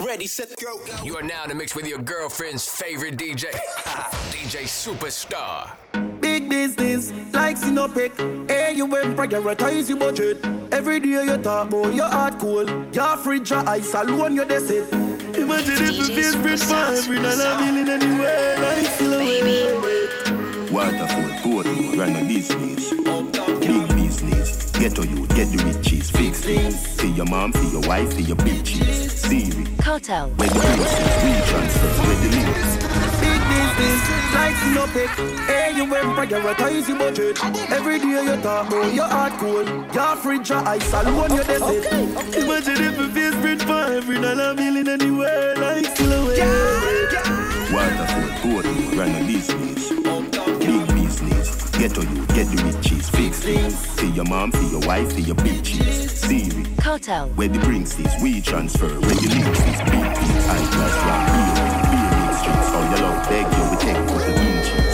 Ready, set, go. You are now in the mix with your girlfriend's favorite DJ, DJ Superstar. Big business, like Sinopec. Hey, you went prioritize your budget. Every day you talk about your heart cool. Your fridge, your ice alone, you're the set. Imagine if you feel rich for every dollar bill in anywhere. Like silhouette. Waterford, Portmore, run a business. Big business. Get to you, get the riches. Fix things. For your mom, for your wife, for your bitches. Siri. Cartel. Where the prices, we transfer, where the links. Big business, like Sinopec. Hey, you went prioritize your budget. Every day you talk about your heart cool. Your fridge, your ice alone, you're the set. Imagine if you feel rich for every dollar bill in anywhere. Like silhouette. Waterford, Portmore, run a business. Big business. Get to you, get the riches. Fix things. For your mom, for your wife, for your bitches. Siri. Cartel. Where the drinks is, we transfer. Where the links is, big things. High class beer, beer in streets. All your love, beg you, we take for the inches.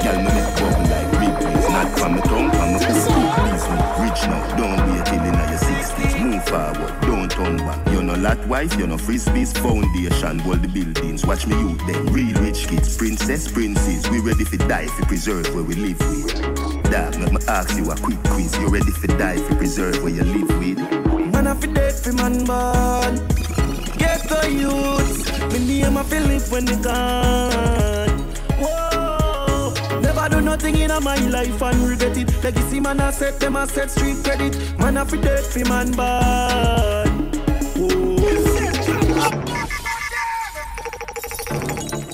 Y'all know make bubble like big breeze. Not from my tongue, from my foot. Please me, rich now, don't forward, don't turn back. You're no lot wife, you're no frisbees foundation. Hold the buildings, watch me youth them. Real rich kids, princess, princes. We ready for die, for preserve where we live with. Dog, make me ask you a quick quiz. You ready for die, for preserve where you live with? Man, I feel dead for man born. Get the youth. Me name I feel live when they gone. Whoa. Never do nothing in my life and regret it. Legacy man, I set them, I set street credit. Man, I feel dead for man born.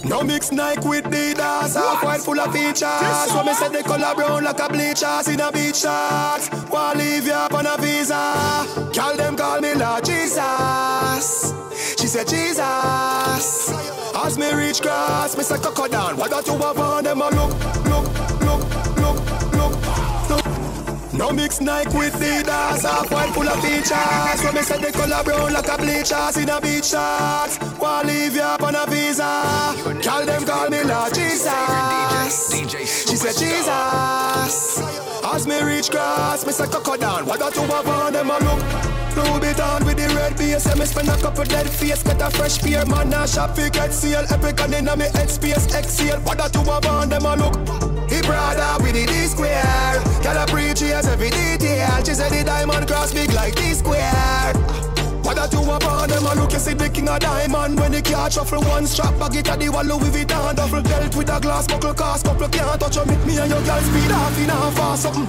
No mix Nike with Adidas, half white full of features. So me set the color brown like a bleachers in a beach shorts. Wanna leave you up on a visa? Call them call me Lord Jesus. She said Jesus. As me reach cross, me say coco down. What that you have on them a look, look, look, look, look, look. No mix Nike with Adidas, half white full of features. So me set the color brown like a bleachers in a beach shorts. Wanna leave you up on a visa? Call them call me Lord Jesus. She said Jesus. As me reach cross, me say coco down. What that you have on them a look? Louis Vuitton with the red base And me spend a couple dead face. Get a fresh pair Man. A shop fi get seal. Epic and inna me head space Exhale What that you have on them a look? He brother with the D square. Girl a has every detail. She said the diamond cross big like D square what that you on them a look, you see the king of diamond. When the car shuffle one strap, bag it at the wall Louis Vuitton duffel Belt with a glass buckle cast Couple can't touch you, me and your girl speed off in a fast something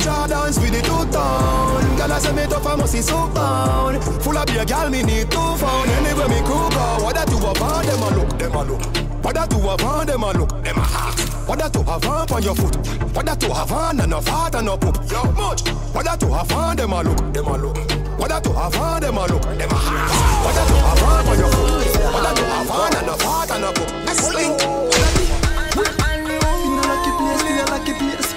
Jordans with the two-tone Girl I say me tough, I must see so bound Full of beer, girl, me need two phone. Anywhere me crew go, oh, what that you on them a look, them a look What that you up on them a look, them a ask What that you have on on your foot. What that you have on and no fat and no poop. Yo, much. What that you have on them a look, them a look. What that you have on them a look, them a ask What that you have on on your foot. What that you have on and no fat and no poop. Slink In a lucky place, still a lucky place.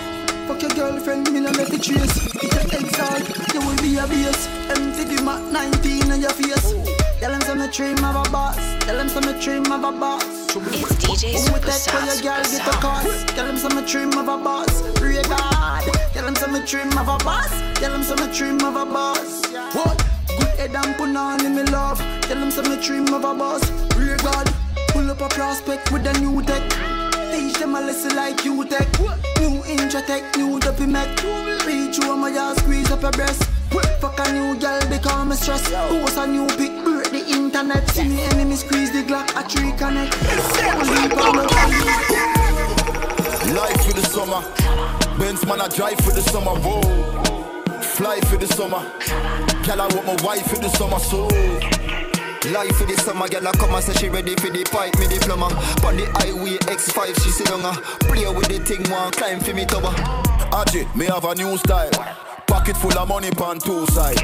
Fuck your girlfriend, me no let it trace. It a exalt, you will be a base. Empty the mat 19 on your face. Tell them some dream of a boss. Tell them some dream of a boss. It's DJ Who with that for Superstar. your girl get a cost? Tell them some dream of a boss. Pray God. Tell them some dream of a boss. Tell them some dream of a boss. What? Good head and put on in me love. Tell them some dream of a boss. Pray God. Pull up a prospect with a new tech. Teach them a lesson like you tech. New Intratec, new dopey mech. Reach on my yard, squeeze up your breast. Fuck a new girl, they call me stress. Post a new pic, break the internet. See me enemy squeeze the Glock, a tree connect. Life for the summer. Benz man, I drive for the summer. Whoa. Fly for the summer. Girl, I want my wife for the summer. So. Life for the summer, girl, I come and say she ready for the pipe, me diploma. On the highway X5, she sit down, uh, play with the thing, one climb for me tower. Aji, me have a new style. Pocket full of money pan two side.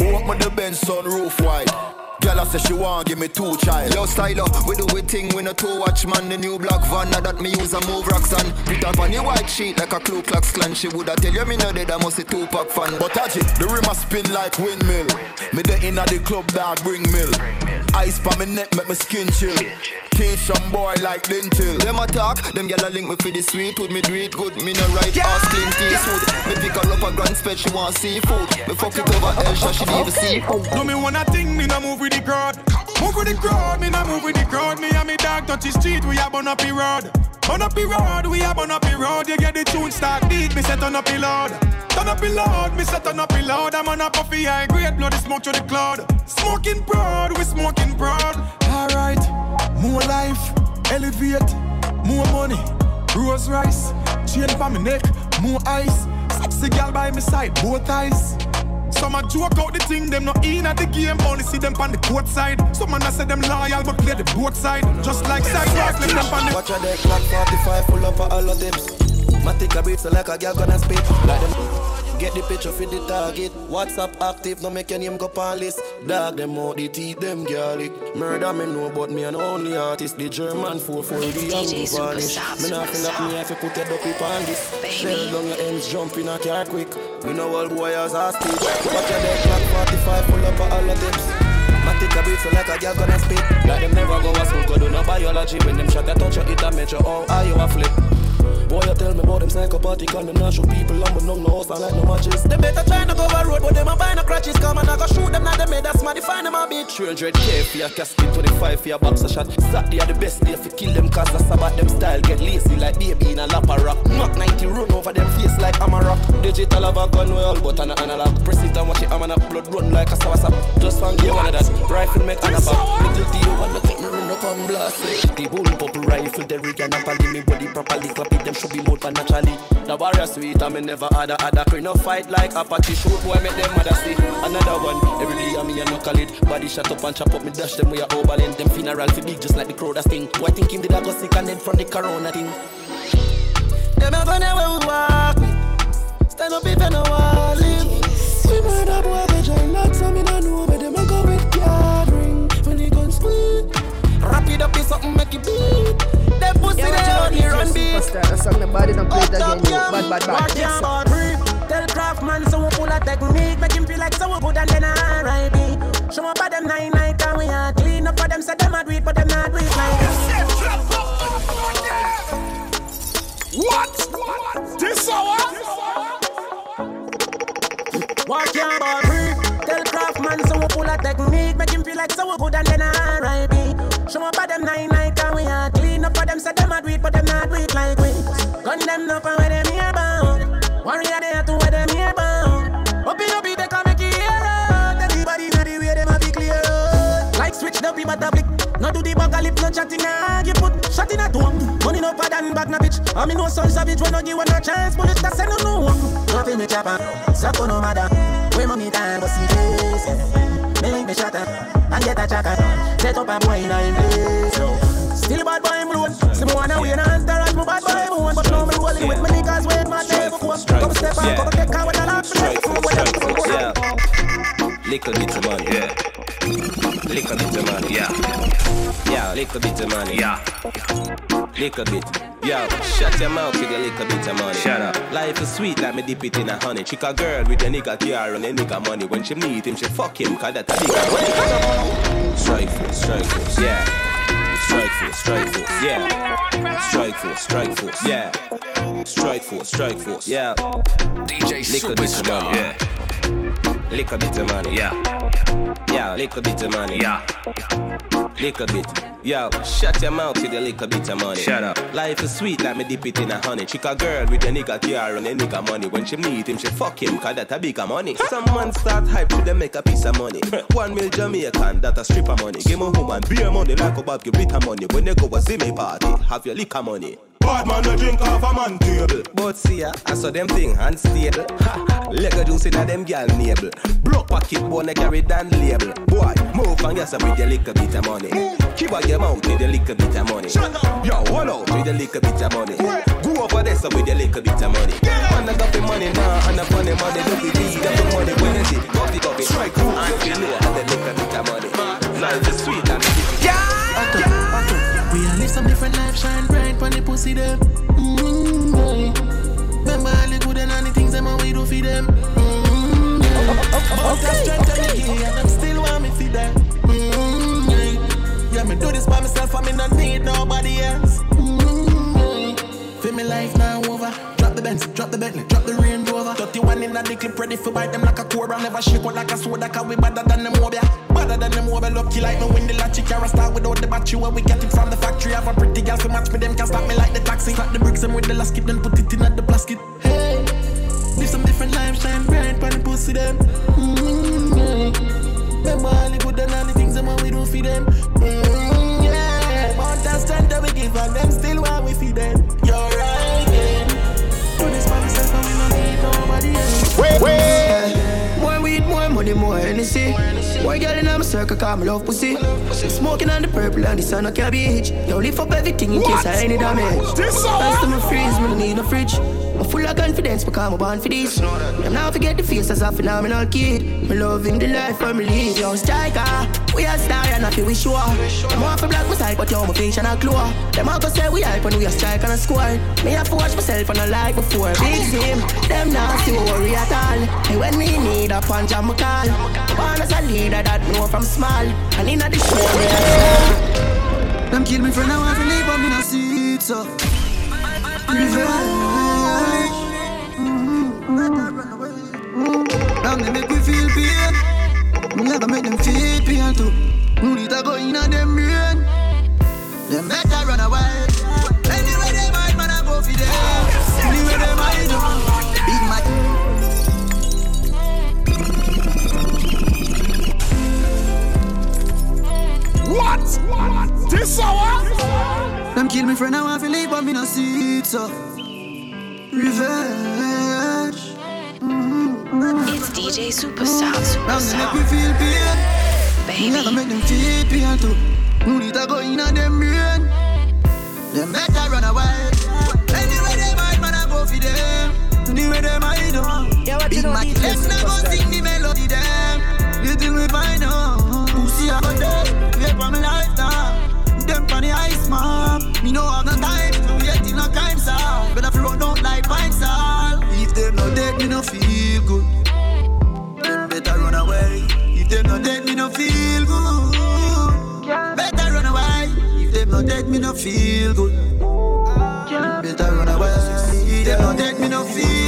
Open the Benz sunroof wide. Girl, I say she want give me two child. Yo, styler, we do we thing, we no two watch man. The new black van, now that me use a move rocks on. Put up on the white sheet like a Ku Klux Klan. She woulda tell you me no dead, I must a Tupac fan. But Aji, the rim a spin like windmill. Me the inna the club dog bring mill. Ice pa me neck make me skin chill. Teach some boy like dental. Them a talk, them gyal a link me for the sweet wood. Me do it good, me no right ass clean Eastwood. Me pick her up a grand spread, she want seafood. Me fuck it over Elsha, she need the seafood. Do me wanna thing, me no move with the crowd. Move with the crowd, me not move with the crowd. Me and me dog touch the street, we have on up the road. On up the road, we have on up the road. You get the tune start beat, me set on up the load. Turn up the load, me set on up the load. I'm on a puffy high grade, bloody smoke to the cloud. Smoking proud, we smoking proud. Alright, more life, elevate, more money, rose rice, chain for me neck, more ice. Sexy girl by my side, both eyes. Some a joke out the thing, them not in at the game, only see them on the court side. Some man a say them loyal, but play the both side. Just like sidewalk, let them on the. Watch a deck, clock 45, full up for all of them. Matic a beat, so like a girl gonna spit. Like them. Get the picture for the target. WhatsApp active, no make your name go on list. Dog them out the teeth, them garlic. Murder me know, but me an only artist. The German 440 and go vanish. Me not feel like me if you put your dopey on this. Shell down your ends, jump in a car quick. We know all boy as a speech. Watch your dead clock 45, pull up for all of them. Matic a beat so like a girl gonna spit Like them never go a school, go do no biology When them shot a touch you, it a measure, oh, how you a flip Boy, you tell me about them psychopathic and them show people on but no no house and like no matches. They better try to go a road, but them a buy no crutches. Come and I go shoot them, not them head. That's my define them a beat. 300k for your casket, 25 for your boxer shot. Saturday are the best day for kill them cause that's about them style. Get lazy like baby in a lap of rock. Knock 90 run over them face like I'm a rock. Digital have a gun well, but an analog. Press it and watch it, I'm an blood run like a sawasap. Just fan game one of that. Rifle make an about. Little deal, one look and blast. The bull pop rifle, the rig and a me body properly. Clap it, them should be more for naturally. The warrior sweet, I me never had a other crew. No fight like Apache shoot, boy, make them mother see. Another one, every day I me a knuckle it. Body shut up and chop up, me dash them with a overland. Them funeral fi big just like the crowd that sting. Boy, think him did I go sick and then from the corona thing. Them a gonna we walk me. Stand up if you know live. We murder boy, we join lots, so me up in something make it beat. Them pussy yeah, they only run beat. That song the body don't play it again. Bad, bad, bad. Watch your breathe. Tell Craftman so we pull a technique, make him feel like so we good and then R.I.P. Show up at them nine night and we are clean up for them, say them a do it, but do the bag lip, no chatting, nah. You put shot in a dome. Money no pad and back na bitch. I mean no son savage when I give one a chance. Bullet that say no no. Nothing me chopper. Ah. Sako no matter. When money time, but see this. Make me up and get a chaka. Set up a boy in a place. Still bad boy blown. See me wanna win and entourage, me bad boy moan. But now me rolling with my niggas, wait my table phone. Come step on, come take car with a lot. Yeah. Little bit of money. Yeah. Little bit of money. Yeah. Little bit. Yo, shut your mouth with a little bit of money. Shut up. Life is sweet, let me dip it in a honey. Chick a girl with a nigga car and a nigga money. When she meet him, she fuck him, cause that's a nigga. Strike force, strike force, yeah. Strike force, strike force, yeah. Strike force, strike force, yeah. Strike force, strike force, yeah. DJ Superstar, yeah. Lick a bit of money, yeah. Yeah, lick a bit of money, yeah. Lick a bit. Yo, shut your mouth with a little bit of money. Shut up. Life is sweet, let me dip it in a honey. Chick a girl with a nigga car and a nigga money. When she meet him, she fuck him, cause that a bigger money. Some man start hype to them make a piece of money. One mil Jamaican, that a stripper money. Give me woman beer money like a Bob, give bitter money. When they go a see me party, have your liquor money. Bad man no drink off a man table. But see ya, I saw them thing unstable. Ha, Lego juice in a them gal navel. Broke pocket bone carry down label. Boy, move and some with your little bit of money. Keep out your mouth with your little bit of money. Yo, hold out with your little bit of money. Go over there so with your little bit of money. Man, I got the money now, and the funny money. Don't be need the money when it's it. Coffee, coffee, strike cool. And you know, and the little bit of money. Life is sweet and some different life, shine bright on the pussy them. Mm-hmm, Remember all the good and all the things them we do for them. Mm-hmm, yeah. Okay. strength and me and them still want me for them. Mm-hmm, yeah. me do this by myself, I me not need nobody else. Mm-hmm, Feel me life now. Drop the Benz, drop the Bentley, drop the Range Rover. 31 in the clip, ready for bite them like a cobra. Never shake out like a soda, cause we better than them mobile. Better than them over lucky like me win the lottery. Car start without the battery where we get it from the factory. Have a pretty girl to match me, them can't stop me like the taxi. Cut the bricks and with the last kit, then put it in at the basket. Hey, live some different life, shine bright, pan the pussy them. Mm-hmm. Remember Hollywood and all the things that we do for them. Mm-hmm. Yeah, that's time that we give and them still while we feed them. You're right, Wait, wait. More weed, more money, more Hennessy. More girl in my circle, cause me love pussy. Smoking on the purple and the sun of cabbage. Yo, lift up everything in case I any damage. This Thanks to my freeze, me don't need no fridge. I'm full of confidence because I'm born for this. I'm now forget the face as a phenomenal kid. Me loving the life I'm lead. Yo, striker, ah. we are star and I feel we sure. I'm off a black my side, but yo, my face and I glow. Them all go say we hype when we a strike and a score. Me have to watch myself and I like before. Big team, them not see worry at all. And when me need a punch, I'm a call. Born as a leader that know from small. And in the show, yeah. Them kill me for now, I feel leave, but me not see it, so. Now mm-hmm. they make me feel pain. Me never make them feel pain too. No need to go in on them brain? Them better run away Anyway they might, man, I go for them. Anyway they might do What? What? This hour? Them kill me friend, I want to leave, but me not see it, so. Revenge. Mm-hmm. It's DJ Superstar. Now they make me feel pain. Me never make them feel pain too. No need to go in on them brain. Them better run away. Anyway they might, man, I go for them. Anyway they might oh. do Big Mac, let's not go sing the melody them. You think we find out ice man Me no have no time to wait in no crime song Better flow don't like pints all If them no dead, me no feel good. Them better run away. If them no dead, me no feel good. Better run away. If them no dead, me no feel good. Better run away. If them no dead, me no feel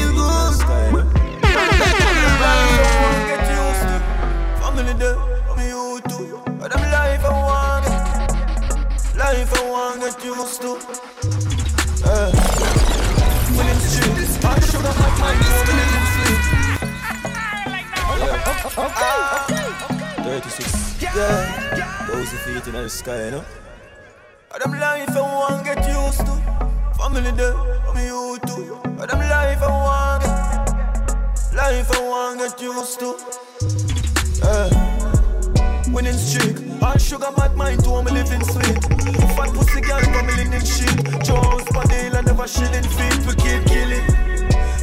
Want get used to. Uh, when it's street, I should have had my business in sleep. 36 Yeah Thousand feet in the sky, you know them life I want get used to. Family there, me you too. But them life I want, life I want get used to. Uh, winning streak. All sugar mad mind to me living sweet. Fat pussy girl from me linen sheet. Jones Padilla never shilling feet. We keep killing.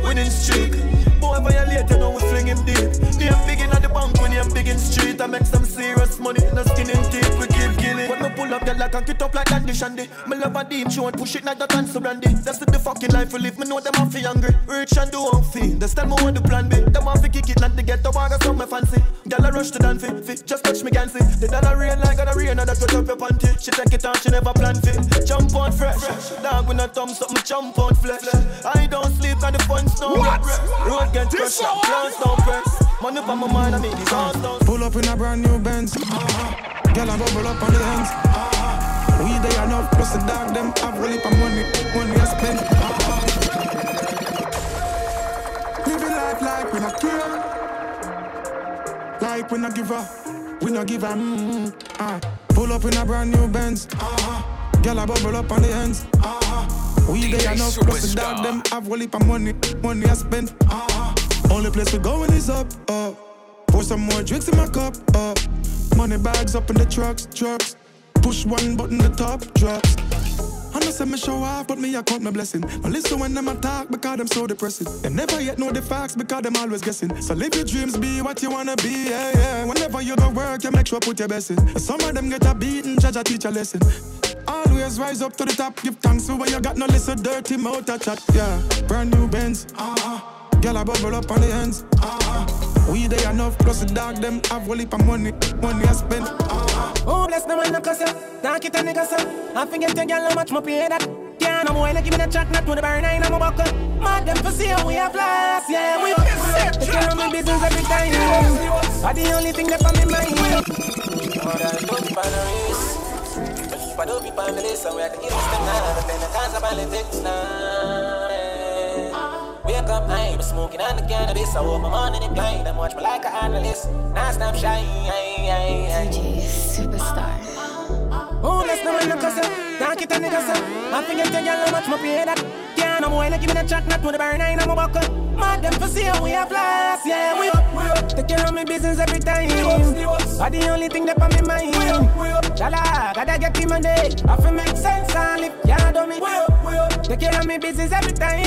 Winning streak. Boy violate, you know we fling him deep. Name big in the bank when I'm big in street. I make some serious money. No skin in teeth. We keep killing. When me pull up, get like and get up like Dandy Shandy. Me love a deep short, push it like the dance brandy. That's the fucking life we live. Me know them have fi hungry. Rich and do one feel. They tell me what the plan be. Them have fi kick it like they get the water, so me fancy. Girl I rush to dance fi. Just touch me can see. The dollar rain like got a rain and that touch up your panty. She take it on, she never plan fi. Jump on fresh. Dog with a thumb, something jump on flesh. I don't sleep and the fun's no What? Road get This hour? plans don't press. Money for my mind, I mean these don't Pull up in a brand new Benz. Girl, I bubble up on the ends. We they enough, plus the dog them have heap of money, money I spend. Living life like we not care. Like we not give up, we not give a mm, ah. Pull up in a brand new Benz. Girl, I bubble up on the ends. We they DJ enough, plus the dog them have a heap of money, money I spend. Only place we going is up, up. Pour some more drinks in my cup, up. Money bags up in the trucks, trucks. Push one button, the top drops. I know say me show off, but me I count my blessing. But listen when them attack because them so depressing. Them never yet know the facts because them always guessing. So live your dreams, be what you wanna be, yeah, yeah. Whenever you go work, you make sure put your best in. Some of them get a beating, judge a teach a lesson. Always rise up to the top, give thanks for when you got no listen dirty mouth chat, yeah. Brand new Benz, uh-huh. Girl, I bubble up on the ends, uh-huh. We they enough, plus the dog them have a heap of money, money I spend, uh-huh. Oh, bless the man, no cuss ya. Talk it a nigga, so. I forget your girl, how much my pay that. Yeah, no like give me the chat, not to the burn, I am a buckle. Mad them for see how we have last, yeah, we Take care of my business every time. Are the only thing that on my mind. More than 20 pound a I don't be on the list, so we have to give us the night. But then the about the next night. Wake up but smoking on the cannabis. I woke my morning in blind and watch me like an analyst. Now stop shy. DJ Superstar. Oh, let's know when you cuss Talk it a nigga say I forget the girl how much my pay that Can't no boy give me the chat Not to the burn I'm a buckle Mad them for see how we have class Yeah, we up, we up. Take care of me business every time. Are the only thing that on me mind We up, we up. Chala, gotta get the money I feel make sense and live. Yeah, do me. We up, we up. Take care of me business every time.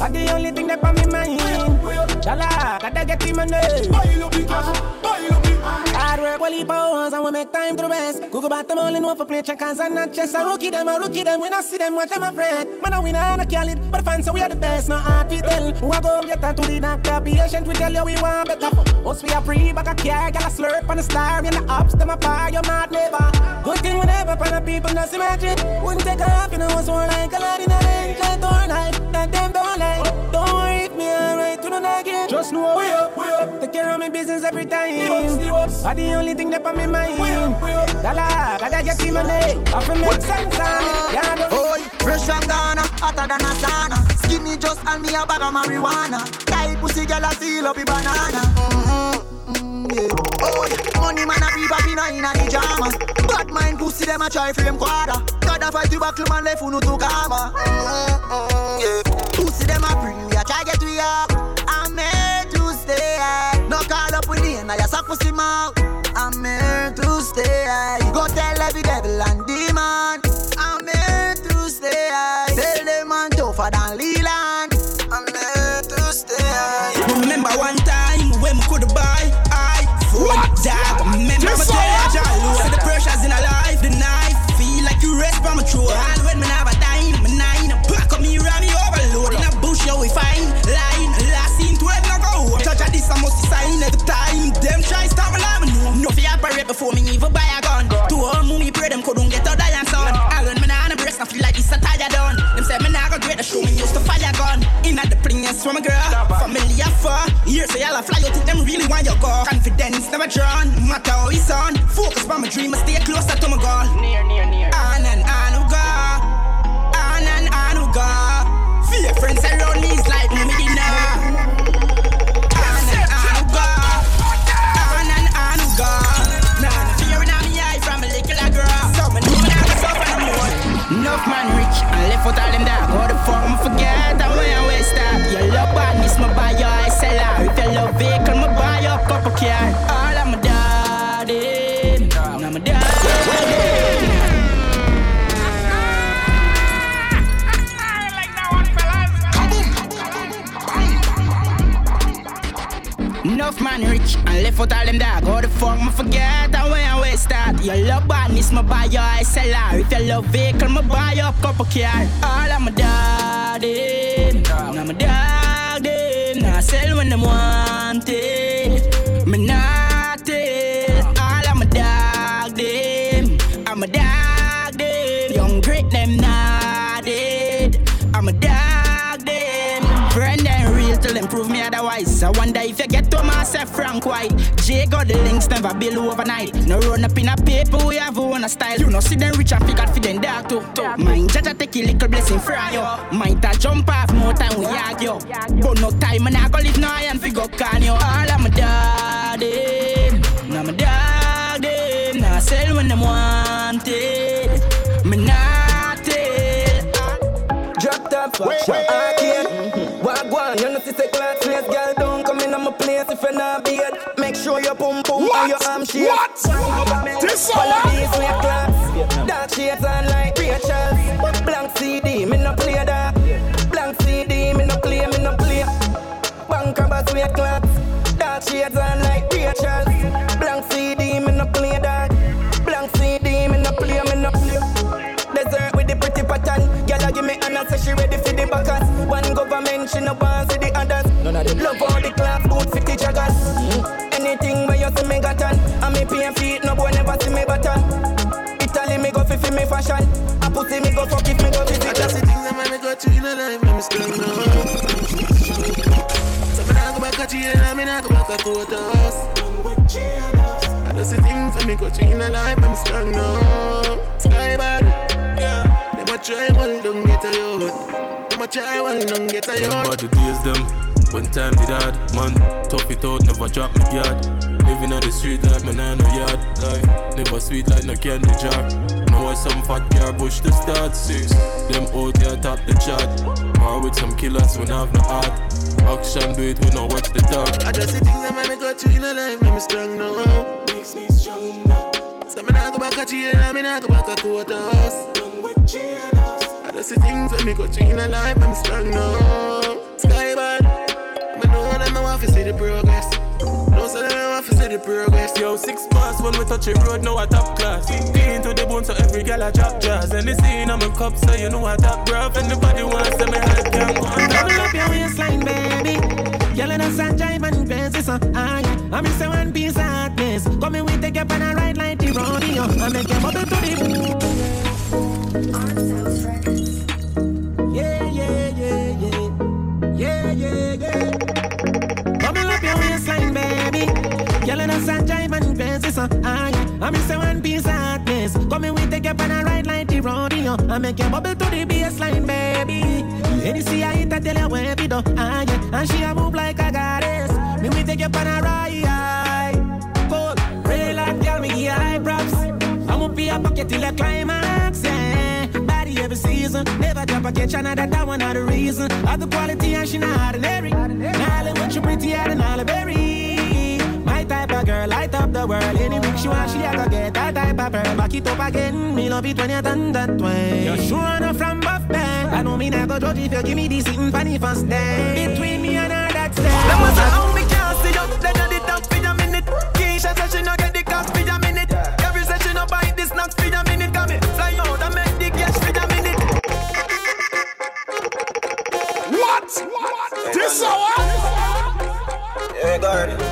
Are the only thing that on me mind. We up, Chala, gotta get the money Buy up it, buy up it Hard work, well, he powers, and we make time to best. Google back them all in one for play checkers and not chess. I rookie them, I rookie them. When I see them, watch them afraid. Man, I win, I not kill it. But fans say we are the best, no hard to I go get that to the doctor? Patient, we tell you we want better. Us, we are free, back a car, got a slurp on the star. In the ups, them a fire, you're mad never. Good thing we never find the people that's imagine. Wouldn't take off, you know, what's more like a lot in a range, like door life. That them don't like. Don't worry if me alright, to the again. Just know we up, we up. Take care of me business every time. Are the only thing that on me mind. Dollar, gotta get the money. I feel make sense on. Yeah, Oi, fresh from Ghana, hotter than a sauna. Just and me a bag of marijuana. Tight pussy girl a seal up the banana. Mm-hmm, mm, yeah. Oi, money man a be popping in a pajamas. Bad mind pussy them a try frame quarter. Gotta fight you back to man left who no to karma. Mm-hmm, yeah. Pussy them a bring we a try get we up. I'm here to stay. No call up with me now you suck pussy mouth. I'm here to stay. Before me even buy a gun. To all mommy pray them couldn't get a die and son. I learn me now on the breast, I feel like it's a tired done. Them say me now go great, the show me used to fire gun. In at the place from a girl, family afar. Years say I'll fly out, think them really want your go. Confidence never drawn, matter how it's on. Focus on my dream, I stay closer to my goal. Near, near, near. Enough man rich and left out all them dog. How the fuck me forget and where I waste that? You love badness, me buy your SLR. If you love vehicle, me buy your couple car. All of my daddy, now my daddy. Now I sell when them want it. Me not myself Frank White. J got the links never build overnight. No run up in a paper, we have one a style. You know, see them rich and figure for them dark too. Mind Jaja take a little blessing from you. Mind a jump off more time we argue. But no time and I go live no iron figure can you. All of my daddy, now my daddy. Now sell when them want it. Me not it. Drop top fashion arcade. Wagwan, you know see say class place, girl don't place if you're not beard. Make sure your pum pum and your arm shake. What? This Follow these with class. Dark shades on like Rachel. Blank CD, me no play that. Blank CD, me no play, me no play. Bank bus with class. Dark shades on like Rachel. Blank CD, me no play that. Blank CD, me no play, me no play. Desert with the pretty pattern. Girl, give me an say she ready for the backers. One government, she no want see the others. None of them. Love all the me go fi fi me fashion. I pussy me go fuck if me go visit. That's the things that man go through in a life, let me stand up. So me nah go back a chain, and me nah go back a coat house. I just the things that me me go in a life, I'm strong now. Sky bad, yeah. Them a try, well, don't get a youth. Them a try, well, don't get a youth. About the days them. One time did hard, man, tough it out, never drop my guard. Living on the street like my nano yard, like never sweet like no candy jar. Know some fat car push the start six. Them out here top the chart. War with some killers when I have no heart. Action do it, we no watch the talk. I just see things that make me go through in a life, make me strong now. Makes me strong now. So me not go back a chain, me not go back a quarters. I just see things that make me go through in a life, make me strong now. Sky bad know them I want to see the progress. No say them I want to see the progress. Yo, six bars when we touch the road, now I top class. Clean to the bone, so every girl I drop jazz. And the scene I'm in cup, so you know I top rough. Anybody wants to me head can go on Double up your waistline, baby. Girl in a sun jive and crazy, so ah yeah. I'm in one piece of hotness. Come in, we take you on a ride like the rodeo. I make you bubble to the boom. Yeah, Girl in a jive and crazy so ah yeah. I'm in one piece hotness. Come in, we take you on a ride like the rodeo. I make you bubble to the baseline, baby. Any see I hit, I tell you where we do. Yeah, and she a move like a goddess. Me we take you on a ride. Cold, real like girl, me give high props. I'm up your pocket till the climax, yeah. Body every season, never drop a catch another. That one not the reason. Of the quality and she not ordinary. Now what you pretty and all the berry girl, light up the world. Any week she want, she a go get that type of pearl. Back it up again, me love it when you done that way. You're sure enough from buff band. I know me never judge if you give me this sitting funny first day. Between me and her, that's there. Them was a how me can't see you. Then I did that for a minute. Keisha said she no get the cost for a minute. Every said she no buy this snacks for a minute. Come here, fly out and make the cash for a minute. What? What? This hour? Yeah, got it.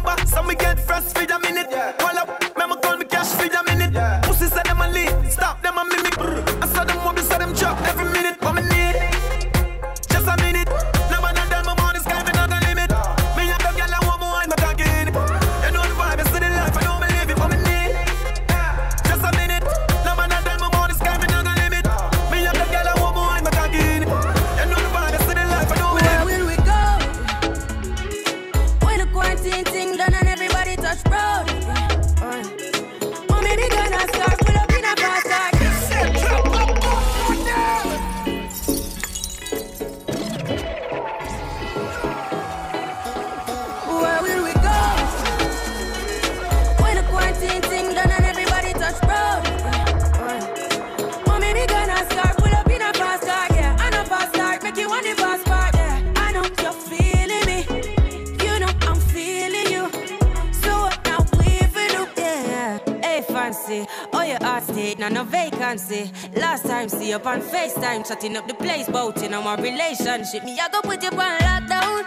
fancy. Last time, see you on FaceTime, chatting up the place, bout in our relationship. Me, I go put you on lockdown.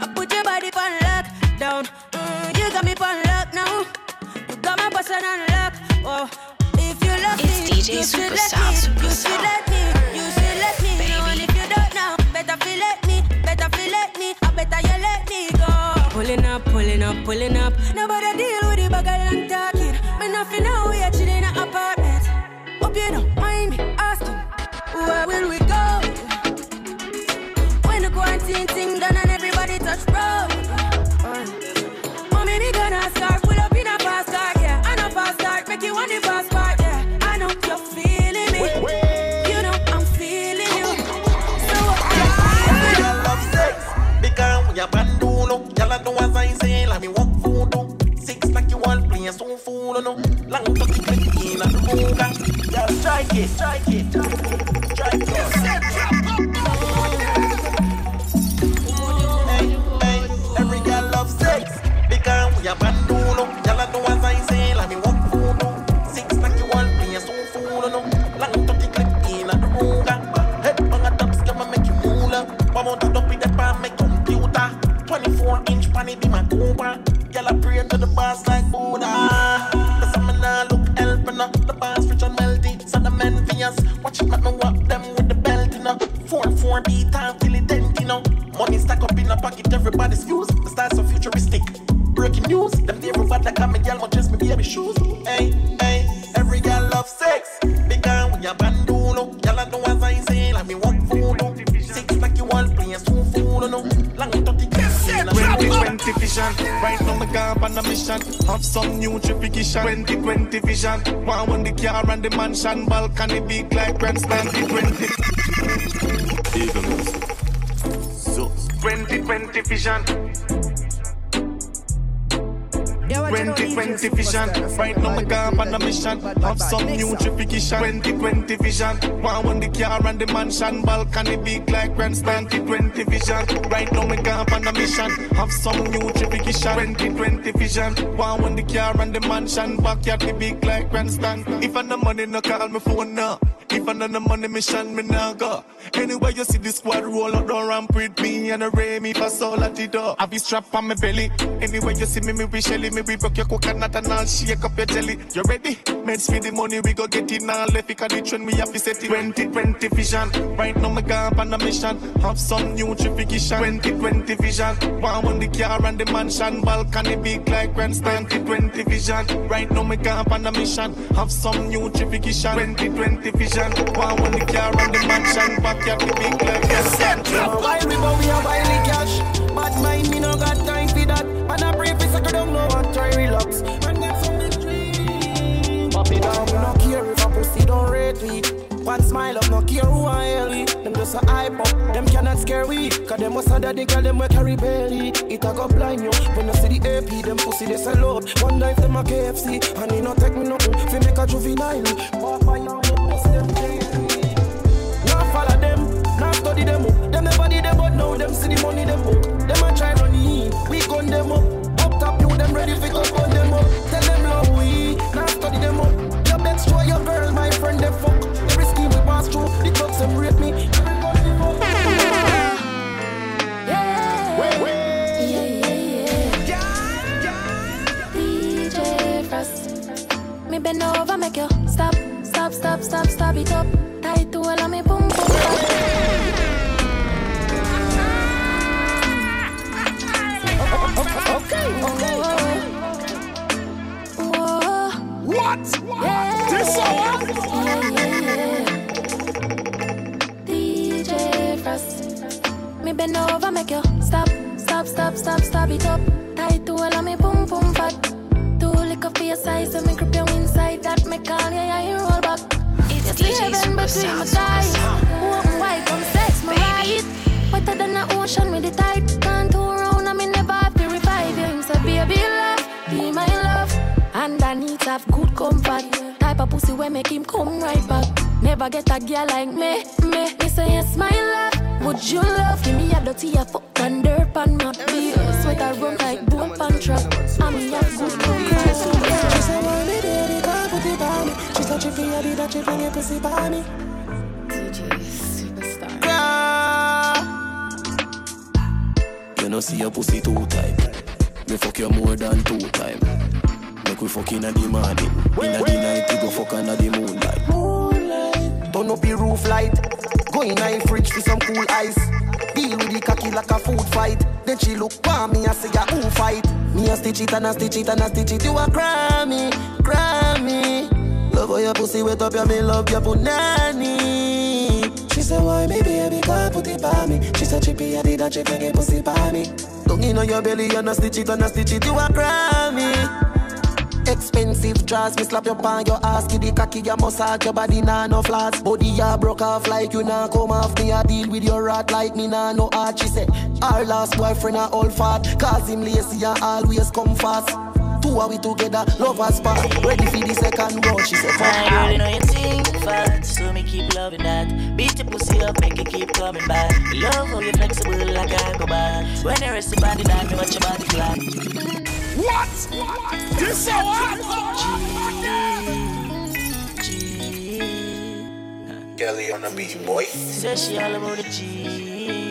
I put your body on lockdown. Mm, you got me on lock now. You got my person on lock. Oh, if you love it's me, DJ you should let me. Superstar. You should let me. You should let me Baby. know. And if you don't know, better feel let me. Better feel let me. I better you let me go. Pulling up, pulling up, pulling up. Nobody deal with the bag and talking. It, strike it, stack up in a pocket, everybody's views. The stars so futuristic. Breaking news, them never bad like I'm a girl, but just me baby shoes. Hey, hey, every girl love sex. Big girl with your bandulo. Girl, I know as I say, like me walk voodoo. Six like you want, playing soon fool, no. Long 30 2020 vision, right now me gone on a mission. Have some new tripication. 2020 vision, one when the car and the mansion, balcony big like grandstand. 2020. Eagle music. So 2020 vision. 2020 vision, right now me gone on a mission. Have some new tripication. 2020 vision, one when the car and the mansion, balcony big like grandstand. 2020 vision, right now me gone on a mission. Have some new tripication. 2020 vision, one when the car and the mansion, backyard the big like grandstand. If I no money, no call me phone now. If I no no money, mission me now go. Anyway, you see the squad roll out, don't ramp with me and a ray me for soul at the door. I be strapped on my belly. Anyway, you see me, me we shelly, me we broke your coconut and I'll shake up your jelly. You ready? Meds for the money, we go get it now. Left because the trend we have to set it. 2020 vision, right now me gone on a mission. Have some new tripication. 2020 vision, one on the car and the mansion, balcony big like grandstand. 2020 vision, right now me gone on a mission. Have some new tripication. 2020 vision, one when the car and the mansion, backyard the big like grandstand. While we go, we are wildly cash. Bad mind, me no got time for that. Man, I pray for second, don't know what try relax. Man, get some big dream. Pop it down, me no care if a pussy don't rate me. One smile up, no care who I hell we. Them just a hype up, them cannot scare we. Cause them must have the girl, them we carry belly. It a go blind you. When you see the AP, them pussy they sell out. One night them a KFC, and it no take me nothing. Fi make a juvenile. Walk by now, them bust them daily. Now follow them, now study them up. Them never did them, but now them see the money them book. Them a try run in, we gun them up. Up top you, them ready fi go gun them up. Tell them love we, now study them up. Your best show your girl, my friend them fuck. Every scheme we pass through, the clubs them rate me. Every gun we fuck. Yeah, yeah, yeah. DJ Frost. Me bend over, it up. Tight to all of me boom boom. Okay, okay. What? Yeah. This yeah, yeah, yeah. DJ Frost. Me bend over, make you stop, stop, stop, stop, stop it up. Tight to all of me boom boom fat. Two liquor for your size, so me grip you inside. That me call you, yeah, you roll back. It's DJ living between my thighs. Open wide, come sex me right. Wetter than the ocean with the tide. Can't turn around, I me never have to revive you. Him say, baby love, be my love. Underneath have good comfort. Type of pussy where make him come right back. Never get a girl like me, me. Me say yes, my love. Would you love? Give me a dirty a fuck and dirt pan my be sweat a run like boom pan trap. I mean a good comfort. Touch it for you, did that she bring your pussy by me. You know see your pussy two time. Me fuck you more than two time. Make we fuck inna the morning. Inna the night we go fuck under the moonlight. Moonlight. Turn up the roof light. Go in a fridge for some cool ice. Deal with the cocky like a food fight. Then she look for me and say, "Ya who fight?" Me a stitch it and a stitch it and a stitch it. You a Grammy, Grammy. Love how your pussy wet up, yeah me love your punani. She said, "Why me baby, come put it by me." She said, "Chippy, I did that she bring your pussy by me." Tongue in your belly and a stitch it and a stitch it. You a Grammy. Expensive dress, me slap your pan, your ass, give the cocky, your massage, your body nah no flaws. Body ya broke off like you nah come off. Me a deal with your rat like me nah no heart. She said, our last boyfriend a all fat, cause him lazy and always come fast. Two are we together, love us part, ready for the second round. She said, My girl, you know you think fat, so me keep loving that. Beat your pussy up, make it keep coming back. Love how you flexible like I go back. When you rest your body down, me watch your body clap. What? This so hot. Kelly on the beat, boy. Say she all about the G.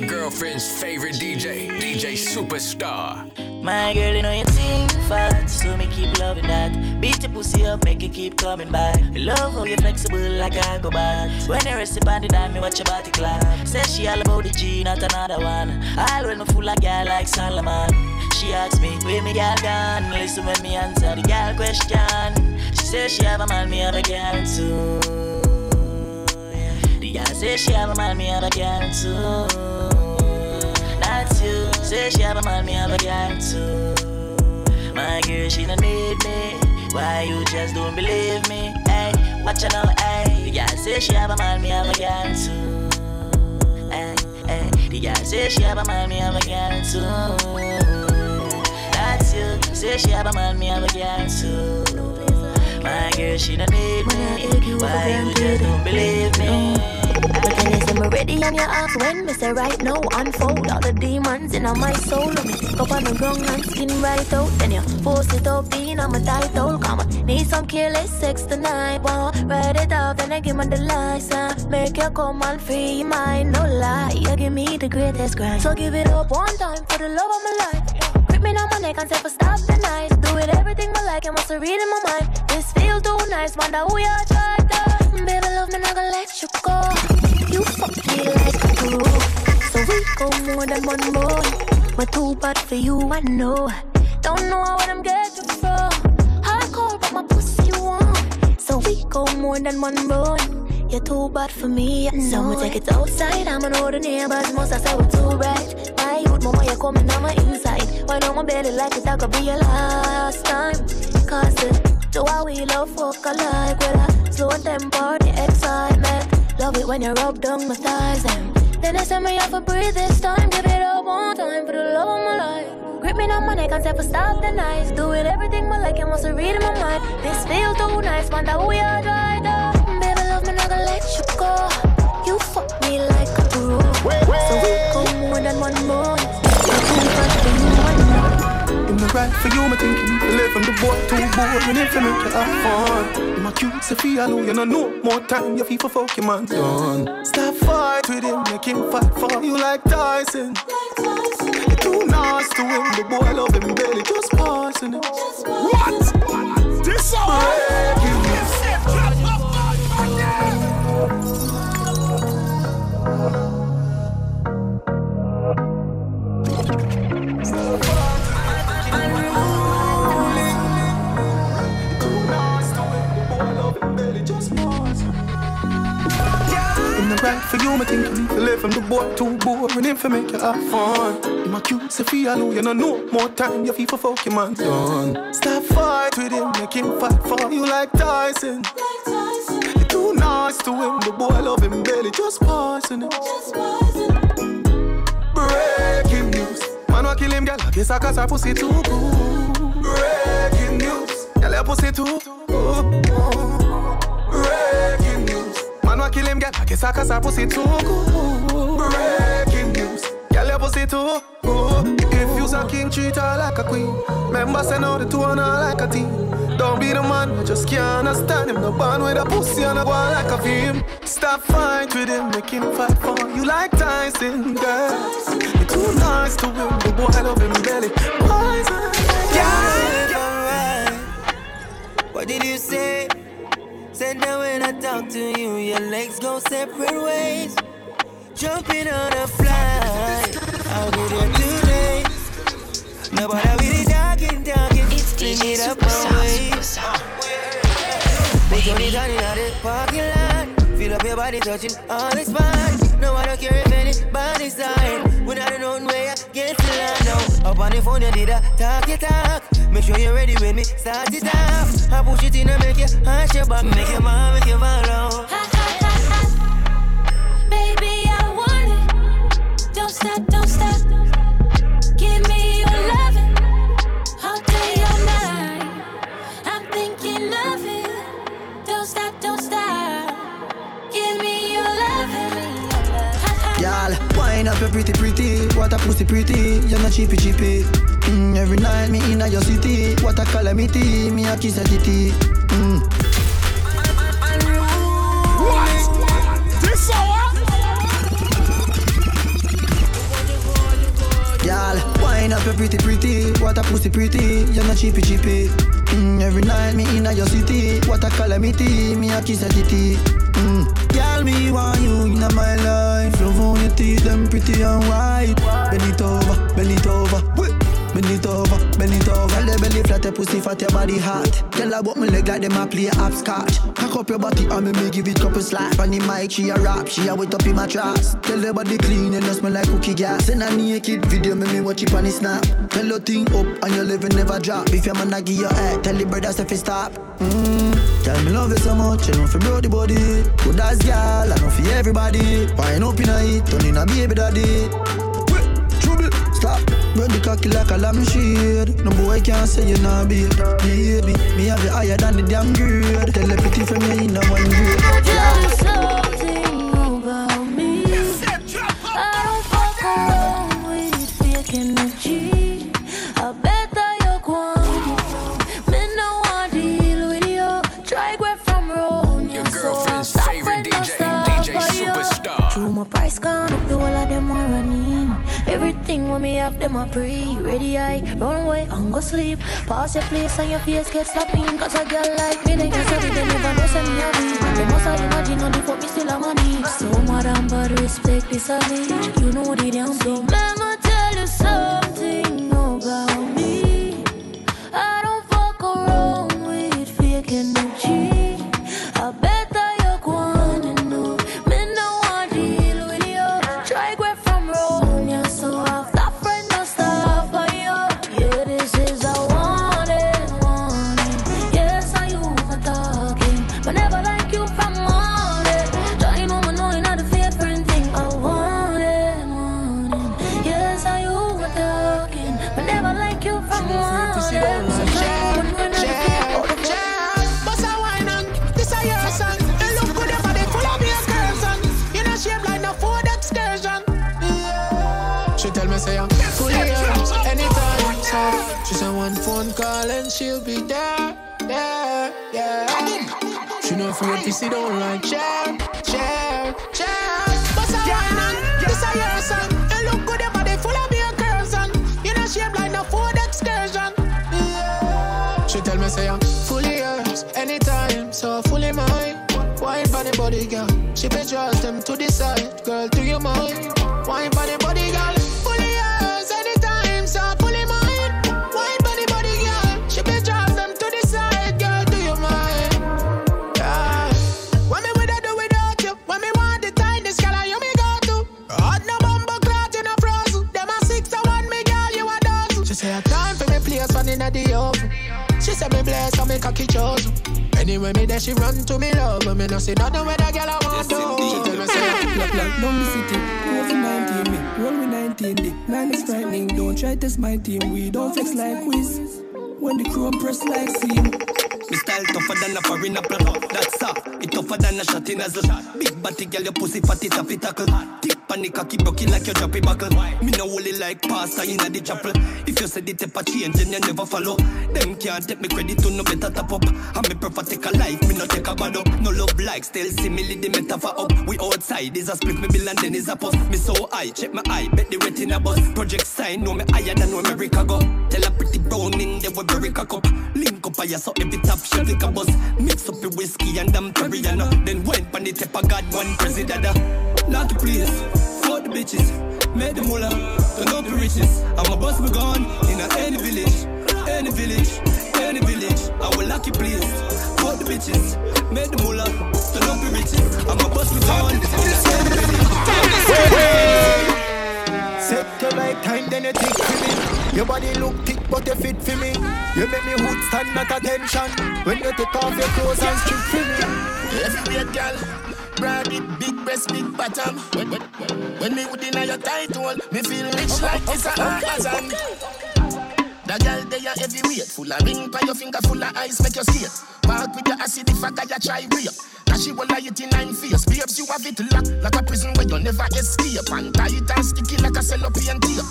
Your girlfriend's favorite DJ, DJ Superstar. My girl, you know you think fat, so me keep loving that. Beat your pussy up, make it keep coming back. Love how you flexible like I go back. When you rest upon the dime, me watch your body clap. Says she all about the G, not another one. All when me fool of girl like Solomon. She asks me, where me girl gone? Listen when me answer the girl question. She says she have a man, me have a girl too. The girl says she have a man, me have a girl too. You. Say she have a man, me have a girl too. My girl, she don't need me. Why you just don't believe me? Hey, watch out now, hey. The girl say she have a man, me have a girl too. Hey, hey. The girl say she have a man, me have a girl too. That's you. Say she have a man, me have a girl too. My girl, she don't need me. Why you just don't believe me? But then you and ask when Me say right now unfold all the demons in my soul. Let me take up on the ground and skin right out. Then you force it up in on my title Come on, need some careless sex tonight Won't write it off then I give me the license Make you come and free your mind, no lie. You give me the greatest grind. So give it up one time for the love of my life. Grip me on my neck and say for stop the night. Do it everything I like and what's read in my mind? This feel too nice, wonder who you to Baby love me, not gonna let you go You fuck me like a pro So we go more than one boy. But too bad for you, I know. Don't know where I'm getting from. Hardcore, but my pussy want So we go more than one boy. You're too bad for me, I know. So we take it outside, I'm an order neighbors Most I say we're too bright. My youth, mama, you're coming on my inside. Why on my belly like it, that could be your last time. Cause uh, the do how we love fuck alike. With a slow tempo, the excitement. Love it when you rub down my thighs, and then I send me off a breathe this time. Give it up one time for the love of my life. Grip me on my neck and say for stop the nights. Doing everything but like it wants to read in my mind. This feel too nice, man. That we are right up. Baby, love me, not gonna let you go. You fuck me like a pro. So we go more than one more. In the right for you, me thinking live from the boy too boring if you make you have fun. In my cute Sophia, you know no more time, you feel for fuck your man done. Stop fight with him, make him fight for you like Tyson. You're too nice to him, the boy love him barely, just passing it. What? This song? Right for you, me thinking to live from the boy too boring if you make you have fun. In my cute Sophia, you know no more time, you feel for fuck your man done. Stop fight with him, make him fight for you like Tyson. You're too nice to him, the boy love him barely, just passing it. Breaking news, man wa kill him, girl, I guess I cause her pussy too good. Breaking news, girl, your pussy too. Breaking news. Man wa kill him. I guess I cause her pussy too good. Breaking news. Girl, your pussy too good. If you's a king, treat her like a queen. Remember, send out the two on her like a team. Don't be the man, I just can't understand him. No band with a pussy and a go like a film. Stop fight with him, make him fight for you like Tyson, girl. You're too nice to him, the boy I love him belly. Poison, Yeah. What did you say? Said that when I talk to you, your legs go separate ways. Jumping on a flight, I'll be there today. Nobody really talking, talking. Bring it up my way. Put your knees on in the parking lot. Feel up your body touching all the spots. No, I don't care if anybody's side. When I don't know where I get to land now. Up on the phone, you did a talk your talk. Make sure you're ready when me start it off. I push it in and make you arch your back. Make your mom, make you follow. Baby, I want it. Don't stop, don't stop. Wind up your pretty pretty, what a pussy pretty, you're not cheapy cheapy. Mm, every night me in your city, what a calamity, me a kiss a titty. Mm. This hour? Y'all, wind up your pretty pretty, what what a pussy pretty, you're not cheapy cheapy. Mm, every night me in your city, what a calamity, me a kiss a titty. Mm, girl, me want you in my life. Love on your teeth, them pretty and white. Bend it over, bend it over. Bend it over, bend it over. Tell the belly flat, your pussy fat, your body hot. Her about me leg like them a play hopscotch. Cock up your body and me me give it couple slap. On the mic, she a rap, she a wet up in my tracks. Tell her body clean, you know smell like cookie gas. Send a naked video, me me watch it on the snap. Tell your thing up and your living never drop. If your man a give your head, tell the brothers if it stop. Mm. Tell me love you so much, you know for bro the body. Good as girl, I know for everybody. Wine up in a heat, turn in a baby daddy. Trouble, stop. Run the cocky like a lamb shade. No boy can't say you not babe. Baby, me have it higher than the damn grade. Tell the pretty from you in a one grade. Tell me something about me. I don't fuck around with fake gone. Up, the whole of them are running. Everything when me have them a pre Ready I run away and go sleep. Pass your place and your face get slapping Cause a girl like me they can say they never know send me a beat They must have imagine on the fuck me still a money. So madam but respect this a You know the damn thing me tell you something She know if you say me bless and me cocky chosen. Anyway, me there she run to me love, but me no see nothing where the girl I want to. She tell me say, Look like down the city, over 19 me, roll with 19 D. Man is frightening, don't try test my team. We don't flex like quiz. When the crew press like scene. Me style tougher than a foreign apple. That's up. It tougher than a shot in a zone. Big body girl, your pussy fat it up it tackle. Tip panic cocky broke like your droppy buckle. Me no hold it like pasta in a the chapel. If you say the tape a change, then you never follow. Them can't take me credit to no better top up. I me prefer take a life, me no take a bad up. No love like still simile the metaphor up. We outside is a split me bill and then is a post. Me so high, check my eye, bet the retina bus. Project sign, know me higher than America go. Tell a pretty brown in there we very cock up. Link up fire so every top shot like a bus. Mix up your whiskey and damn Periana. Then went pan the tip of God one president. Not the place, fuck the bitches. Made the mullah, turn up the riches. I'm a boss, we gone in a any village, any village, any village. I will lock you please. Fuck the bitches, made the mullah, turn up the riches. I'm a boss, we gone in a any village. Set your right time, then you think for me. Your body look thick, but you fit for me. You make me hood stand at attention. When you take off your clothes and strip for me. Heavyweight girl, broad it, big breast, big bottom. When, when, when me would in your tight hole, me feel rich like it's a Amazon. The girl they are heavyweight, full of ring by your finger, full of ice, make you skate. Walk with your acid if I got you try rape. Now she will lie it in nine face. Babes, you have it locked like a prison where you never escape. And tight and sticky like a cellophane tape.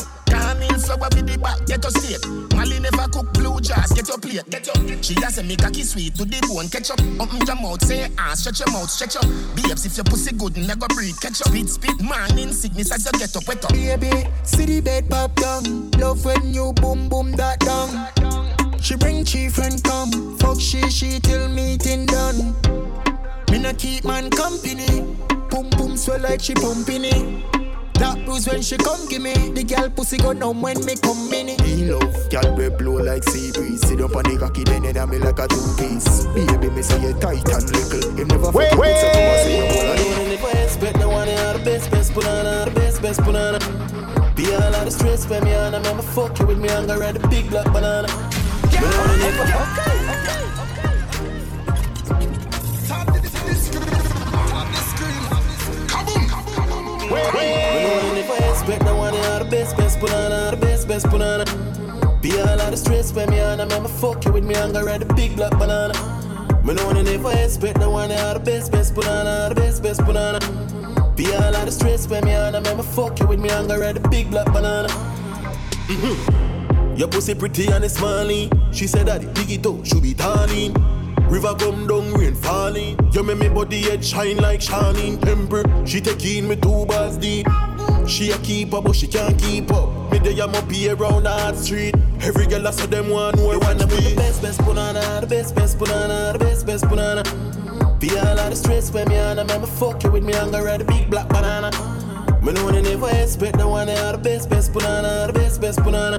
So I be the back, get your state. Molly never cook blue jars, get your plate, get your. She has a make kiss sweet to the bone, catch up. Open your mouth, say ah, stretch your mouth, stretch up. Babes, if your pussy good, never breathe, catch up. Speed, speed, morning sickness as you get up, wet up. Baby, see the bed pop down. Love when you boom boom that down. She bring chief friend come. Fuck she, she till meeting done. Me no keep man company. Boom boom swell like she pumping it. That bruise when she come give me. The girl pussy go numb when me come in it. Me love, girl we blow like sea breeze. Sit up on the cocky, then you me like a two piece. Baby, me say you tight and little. You never Wait, fuck with so come and say you wait. wanna do. And if I expect no one, you're the best, best banana, the best, best banana. Be all out of stress when me on, I'ma fuck you with me, I'm gonna ride the big black banana. Me know the nigga. Me know the if I expect no one, you're the best, best banana, the best, best banana. Be all out of stress when me on, I'ma fuck you with me, I'm gonna ride the big black banana. Me know the if I expect no one, you're the best, best banana, the best, best banana. Be all out of stress when me on, I'ma fuck you with me, I'm gonna ride the big black banana. Mhm. Your pussy pretty and it's smiling. She said that it big it out, should be darling. River come down, rain falling. You make me body head shine like shining temper. She take in me two bars deep. She a keeper, but she can't keep up. Me day I'm up here around the hard street. Every girl I saw them one I wanna be the best, best banana, the best, best banana, the best, best banana. Be all out of stress when me on, I'ma fuck you with me, I'm gonna ride a big black banana. Me know they never expect no one, they are the best, best banana, the best, best banana.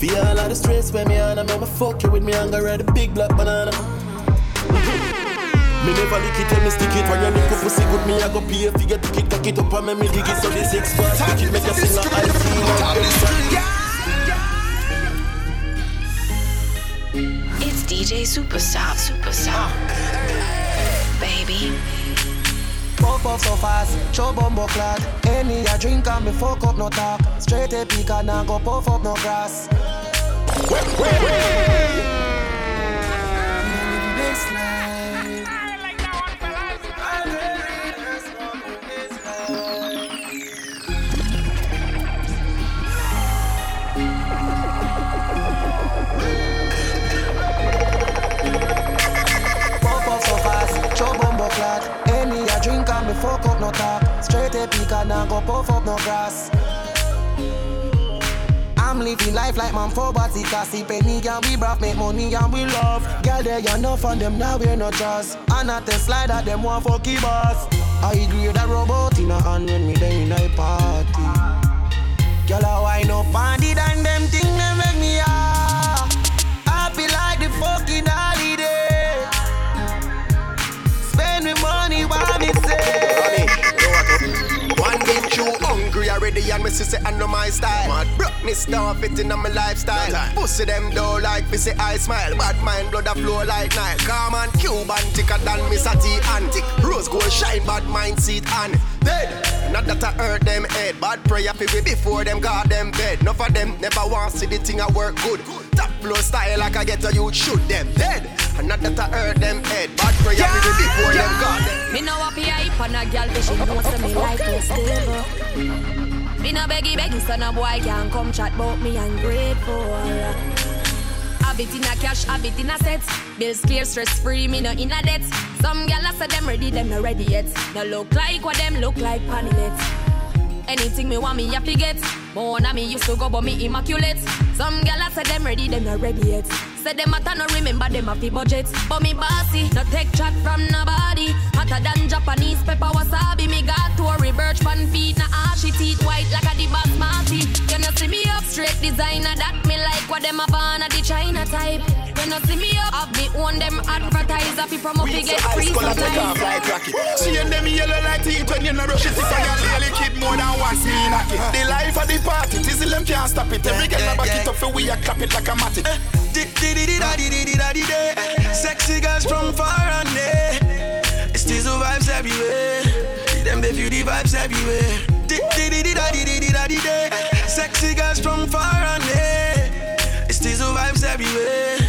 Be all out of stress when me on, I'ma fuck you with me, I'm gonna ride a big black banana. Me never lick it, tell me stick it When you lick up pussy good, me I go pay if you get pick it, cock it up and make me dig it So the six bars, pick it, make you sing a high It's DJ Superstar, Superstar. Baby. Pop up so fast, show bumbo clad. Any a drink and me fuck up no talk. Straight a peak and I go puff up no grass. This fuck up no talk. Straight a peak and I go puff up no grass. I'm living life like man for body Cassie penny and we brave make money and we love Girl there you enough and them now we're not trust And at the slide at them one fucky boss I grade a robot in a hand when me there in a party Girl I wine up and it and them thing already and me say I know my style. Mad me stuff it in my lifestyle. Pussy them though like me say I smile. Bad mind blood a flow like Nile. Calm and Cuban thicker than me Sati and tick. Rose gold shine bad mind seat and dead. Not that I hurt them head. Bad prayer for me before them got them bed. Enough of them never want see the thing I work good. Top flow style like I get a youth shoot them dead. And not that I hurt them head. Bad prayer for me before them got them. Me no happy hype on a girl, but she know say me life is stable. Me no beggy beggy, so no boy can come chat about me ungrateful. Have it in a cash, have it in a set. Bills clear, stress free, me no in a debt. Some gyal say them ready, them no ready yet. No look like what them look like panilet. Anything me want me to get. More than me used to go, but me immaculate. Some gyal say them ready, them no ready yet. Say them matter no remember them a fi budget. But me bossy, no take chat from nobody. Hotter than Japanese pepper wasabi. Me got to a reverse pan feet, na ashy teeth white like a the boss marty. You know see me up straight designer that me like what them a born a the China type. You know see me up, have me own them advertiser fi promo fi get free Ice take off like rocket. She and them yellow like teeth when you no rush it. If I got really kid more than once, me knock it. The life of the party, tizzle them can't stop it. Every girl a back it up for we a clap it like a matty. Sexy girls from far and near. It's still the vibes everywhere. Them they feel the vibes everywhere. Sexy girls from far and near. It's still the vibes everywhere.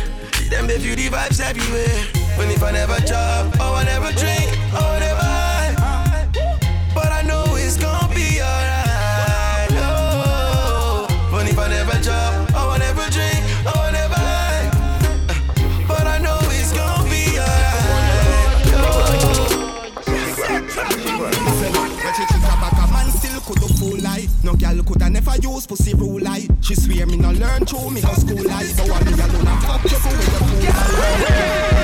They feel the vibes everywhere. When if I never chop, or oh, I never drink, use pussy rule I. She swear me no learn true, me go school I. But one me alone I fuck you with the fool I.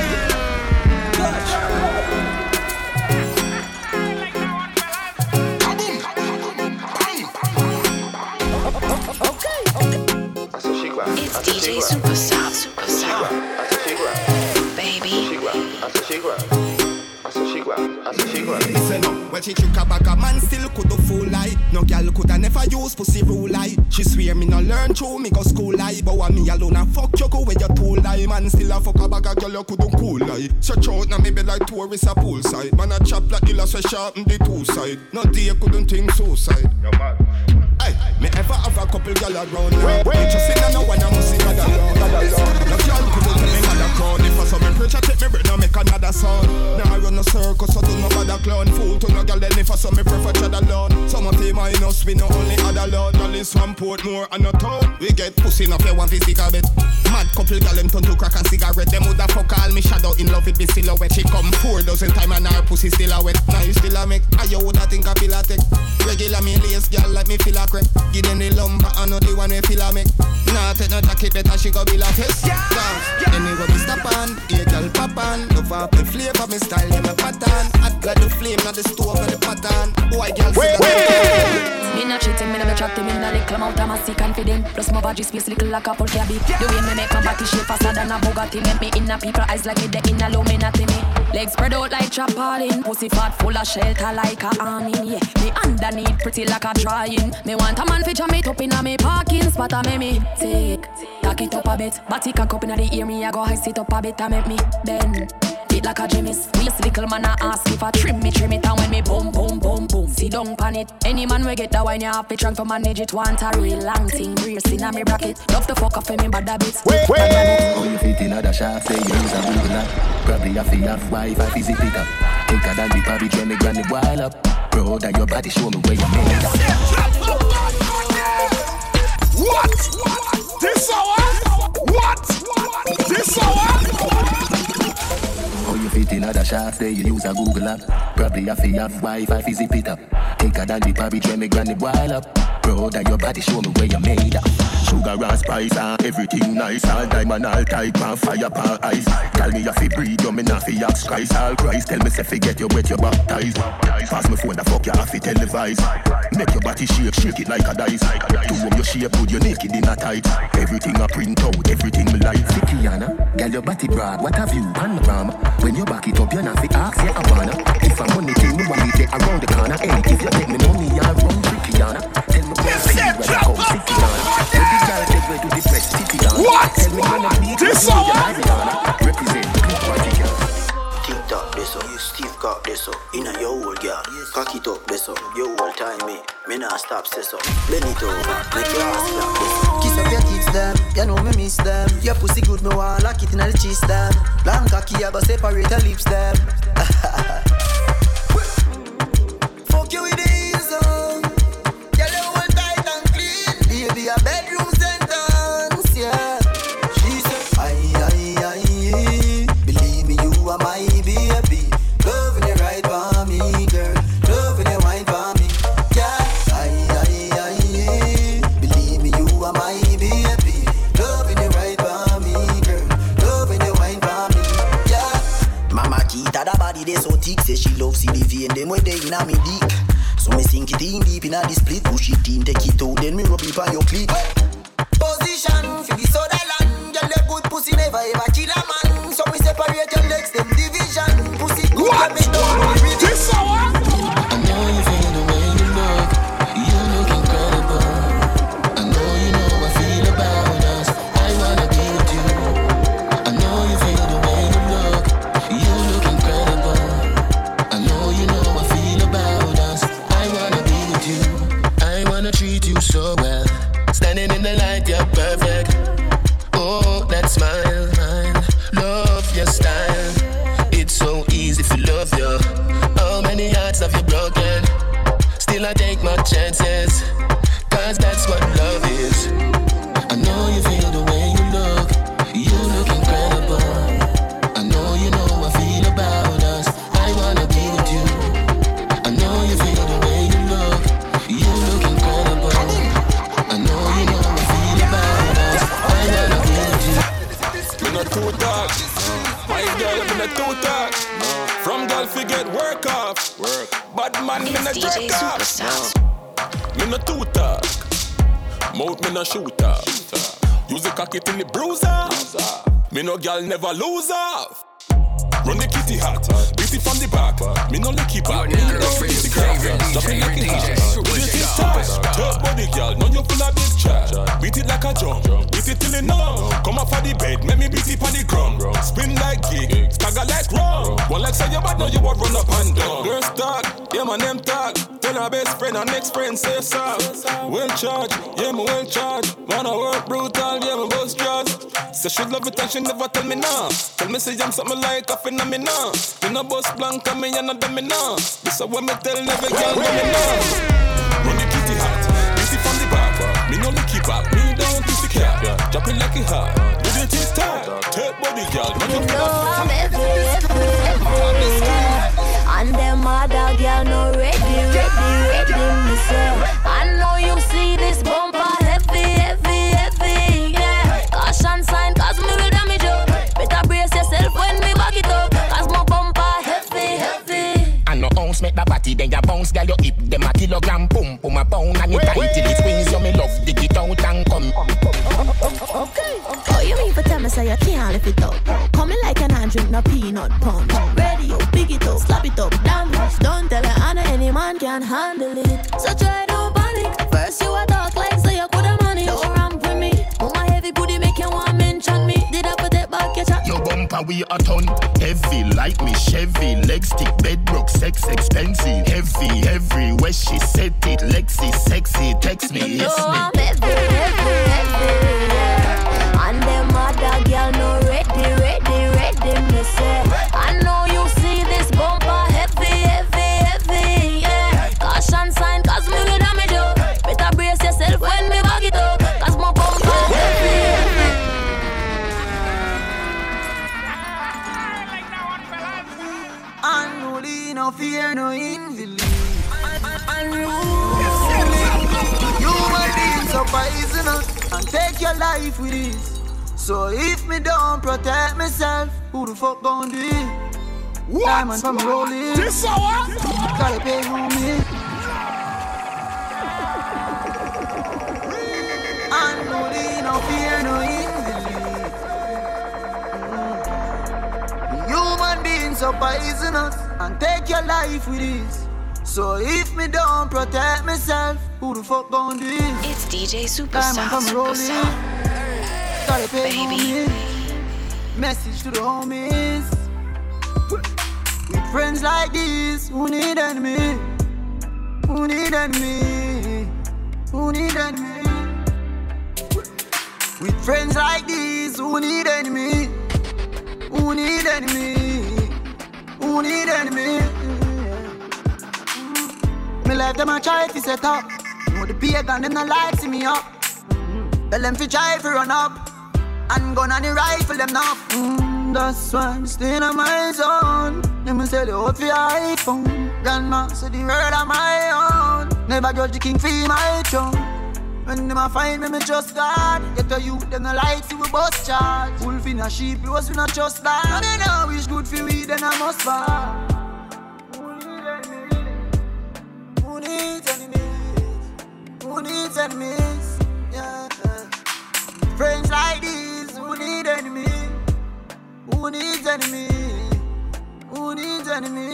It's DJ Superstar, When she trick a bag a man still could do fool lie. No girl coulda never use pussy rule lie. She swear me no learn true, me go school lie. But when me alone a fuck you go where you tool lie. Man still a fuck a bag a girl you couldn't cool lie. Search out now maybe like tourist a poolside. Man a chop like illa so sharp the two side. No day couldn't think suicide. Hey, me ever have a couple gal around now. Interested in no one I must see God alone. No girl couldn't mother crown. If I saw me preach, I take me breath, now make another sound. Now I run a circle, so do no bother clown. Fool to no girl, then if I saw me prefer chat alone. Some of them minus, we no only other load. Girl is from Portmore and a town. We get pussy enough, you want physical bit. Mad couple gal, them turn to crack and cigarette. Them woulda fuck all me shadow in love with the silhouette. She come four dozen time and her pussy still a wet. Now you still a make, and you woulda think I feel a tech. Regular me lace, girl like me feel a crack. Give them the lumber, I know the one we feel a make. Nah, take no jacket, better she go be like this. Dance, anyway we stop on, yeah girl pop on. Love up the flavor, me style, yeah me pattern. Hot got the flame, not the stove and the pattern. Boy, girl, wait, wait. Me not cheating, me never chatting, me not little amount of massy confident. Plus my body space little like a full cabby. The way me make my body shape faster than a Bugatti. Make me in a people eyes like it, they in a low me not me. Legs spread out like trampoline. Pussy fat full of shelter like a awning. Yeah, me underneath pretty like a drying. Me want a man feature me up in a me parking spot. I make me take, tack it up a bit. Body cock up in the ear, me I go high sit up a bit. I make me bend. It like a Jimmy's Waist little man I ask if I trim me, trim it And when me boom, boom, boom, boom See down pan it Any man we get that wine You have to trunk to manage it Want a real long thing Brace in a me bracket Love to fuck up for me bad habits Wait, wait Oh, you fit in other shaft, say you use a Google app. Probably a fee of Wi-Fi, fizzy pick up. Think I done the party, join me granny while up. Bro, that your body show me where you made up. What? This hour? What? This hour? Fit in other say you use a Google app. Probably a fee of Wi-Fi, fizzy pick up. I done the party, join me granny while up. Bro, that your body show me where you made up. Sugar and spice and everything nice. All diamond, all type and fire pan ice. Tell me if you breathe, you me not fi ask Christ. All Christ, tell me if you get you wet, you baptized. Pass me phone, the fuck you have to televise. Make your body shake, shake it like a dice. To warm your shape, put your naked in a tight. Everything I print out, everything me like. Sikiana, girl your body broad, what have you panorama? When you back it up, you not fi ask, yeah I wanna. If I'm money thing, me want it around the corner. Hey, if you take me money, I run Sikiana. Tell me where see where I come, Sikiana. Baby girl, take me to the press, Sikiana. What? Tell me when I This you, hour? you Rihanna. Represent, big party tock this up, Steve cock this up, inna your old girl. Cock it up this up, your whole time me. Me nah stop this up. Bend it over, make your ass clap this up. Kiss up your tits them, you know me miss them. Your pussy good, me want lock it inna the cheese them. Long cocky, I go separate your lips them. Fuck you with body they so thick Say she love see the vein them where they inna me dick So me sink it in deep inna the split Push it in take it out then me rub it on your clit Position for the soda land. Girl, your good pussy never ever kill a man. So we separate your legs, them division. Pussy good, what? me man, me no It's DJ. Superstar. Me no two talk. Mouth me no shoot off. Use the cocky till the bruise off. Me no gal never lose off. Run the kitty hot, it from the back. Me no licky back. Me no licky crack. Drop it like it hot. Beat it. Third body gal, now you full of big chat. Beat it like a drum. Beat it till it numb. Come off of the bed, make me beat it on the ground. Spin like gig, stagger like rum. One like say you bad, now you a run up and down. Girl start, yeah my name tag. Tell her best friend and next friend say so. Well charged, yeah me well charged. Wanna work brutal, yeah me boss jazz. Say she love it and she never tell me nah. Tell me say I'm something like a phenomenon. Me no boss blank and me and no dummy nah. This is what me tell every girl when me nah. Run the kitty hot, beat from the back. Me no licky back, me don't kiss the cat. Drop it like it hot, do the tick tock. Take body girl, run You your know I'm every, every, every, yeah. And them other girl no ready, ready, make the body, then you bounce, girl, you hip them a kilogram, boom, boom a pound, and it tight till it squeeze, you me love, dig it out and come. Okay, okay. Oh, you mean for tell me say you can't lift it up? Coming like an hand drink, no peanut punch. Ready up, big it up, slap it up, damage. Can handle it. So try don't panic. First you a talk like say you coulda money. Don't ramp with me. Oh my heavy booty make you want mention me. Did I put it back your chat? Your bumper we a ton, heavy like me Chevy, leg stick, bedrock, sex expensive, heavy, everywhere she set it, Lexi, sexy, text me, yes me. I'm heavy, heavy, heavy, fear, no invalid. Unruly. Human beings are poisonous and take your life with ease. So if me don't protect myself, who the fuck gon' do it? What? Diamond from rolling. This hour? Gotta pay homie. Unruly, no fear, no invalid. Mm. Human beings are poisonous and take your life with ease. So if me don't protect myself, who the fuck gon' do it? It's DJ Superstar. rolling. Superstar. Gotta pay Baby. homie. Message to the homies. With friends like these, who need enemy? Who need enemy? Who need enemy? With friends like these, who need enemy? Who need enemy? Who need enemy? Me life them a try to set up. Know the pagan them not like see me up. Tell them fi try fi run up And gun on the rifle them now mm, That's why I'm staying on my zone Them a sell the out for iPhone Grandma said the world on my own Never judge the king for my throne When them a find me, me trust God Get a youth, them no like see we bust charge Wolf in a sheep, close we not trust that And they know wish good for we, then I must fall Who needs enemies? Who needs enemies? Yeah. Friends like these, who need enemies? Who needs enemies? Who needs enemy?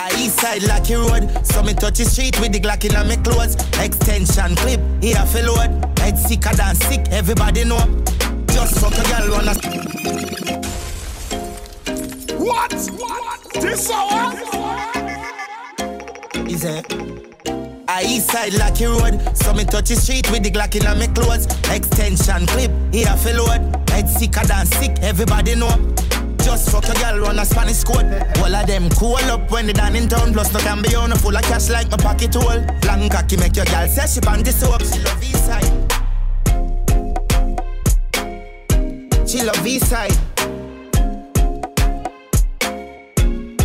A east side Lucky Road, so me touch the street with the Glock in my clothes. Extension clip, here for load. Head sicker than sick, everybody know. Just fuck a girl wanna. What? What? This hour? Is it? A east side Lucky Road, so me touch the street with the Glock in my clothes. Extension clip, here for load. Head sicker than sick, everybody know. Just fuck a girl run a Spanish code. All of them cool up when they done in town. Plus no can be on a full of cash like my pocket hole. Long cocky make your girl say she panty soap. She love east side. She love east side.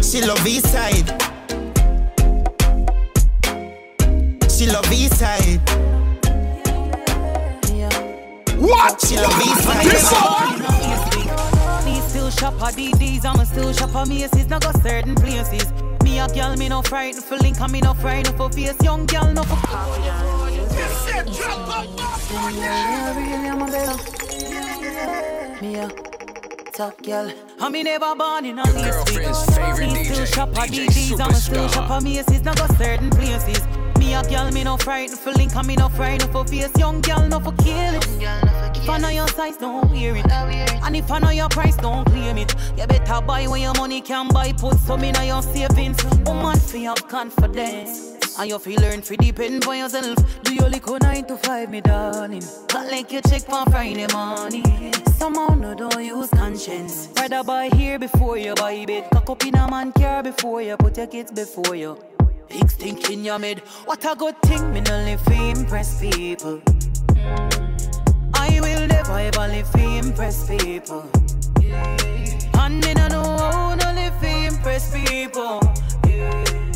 She love east side. She love east side. What? She love east side. This? Still shop for DDs, I'ma still shop for Macy's. Now go certain places. Me a girl, me no frightened for link, and me no frightened for face. Young girl, no for. Me a top girl. I me never born in a Your girlfriend's favorite still DJ, DJ DDs, I'm still shop at Macy's, now go certain places. Me a girl, me no frightened for link, and me no frightened for face. Young girl, no for kill it. If I know your size, don't wear it. And if I know your price, don't claim it. You better buy when your money can buy. Put some in your savings. Woman, for your confidence. And you feel learn to depend for yourself. Do your liquor nine to five, me darling. Not like you check for Friday morning. Somehow no don't use conscience. Rather buy here before you buy bed. Cock up in a man car before you put your kids before you. Big stink in your mid. What a good thing, me no live to impress people. I will never ever live to impress people. And me no know how no live to impress people.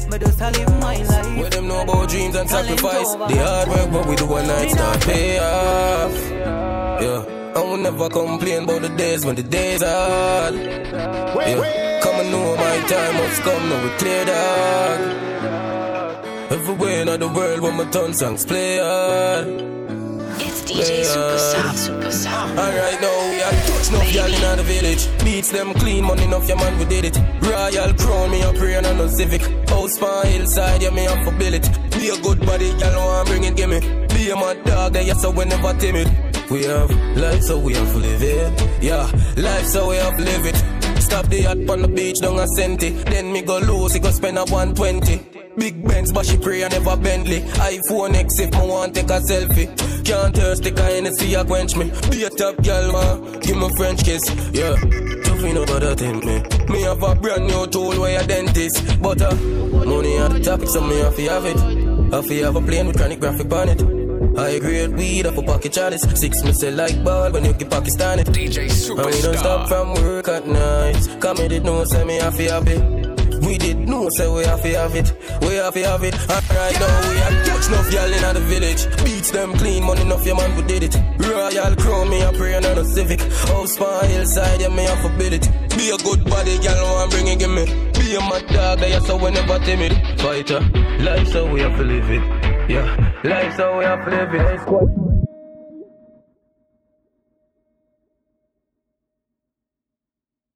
Me just a live my life. What them know about dreams and sacrifice? The hard work, but we do one night start pay off. Yeah, I will never complain about the days when the days hard. Yeah, come and know my time must come, now we clear dog. Everywhere in the world, when my tongue songs play hard. It's DJ Superstar, Superstar. Alright now we are touch no girl in the village. Beats them clean, money enough, your man we did it. Royal crown, me a prayer and no civic. House pan hillside, yeah me a for bill it. Be a good body, girl want bring it, gimme. Be a mad dog, yeah so we never timid. We have life, so we have to live it. Yeah, life, so we have to live it. Stop the yacht on the beach, down a centi. Then me go lose, he go spend a 120. Big Benz, but she pray I never Bentley. iPhone X if me want take a selfie. Can't thirsty, cause Hennessy a quench me. Be a top girl, man. Give me French kiss, yeah. Tough enough about that thing, me. Me have a brand new tool where a dentist. But uh, money on the top, so me have to have it. Have to have a plane with chronic graphic on it. High grade weed off a pocket chalice. Six me say like ball when you get Pakistan it. DJ And we don't Superstar. stop from work at night. Come me did know say We did know say we have to have it. We have to have it. Alright now we are touch enough y'all in the village. Beats them clean, money enough your man who did it. Royal crown me a pray and a civic. House pan hillside, yeah me a forbid it. Be a good body, girl, want bring it, give me. Be a mad dog, yeah, so we never timid. Fighter, life so we have to live it. Yeah, life so we have to live it.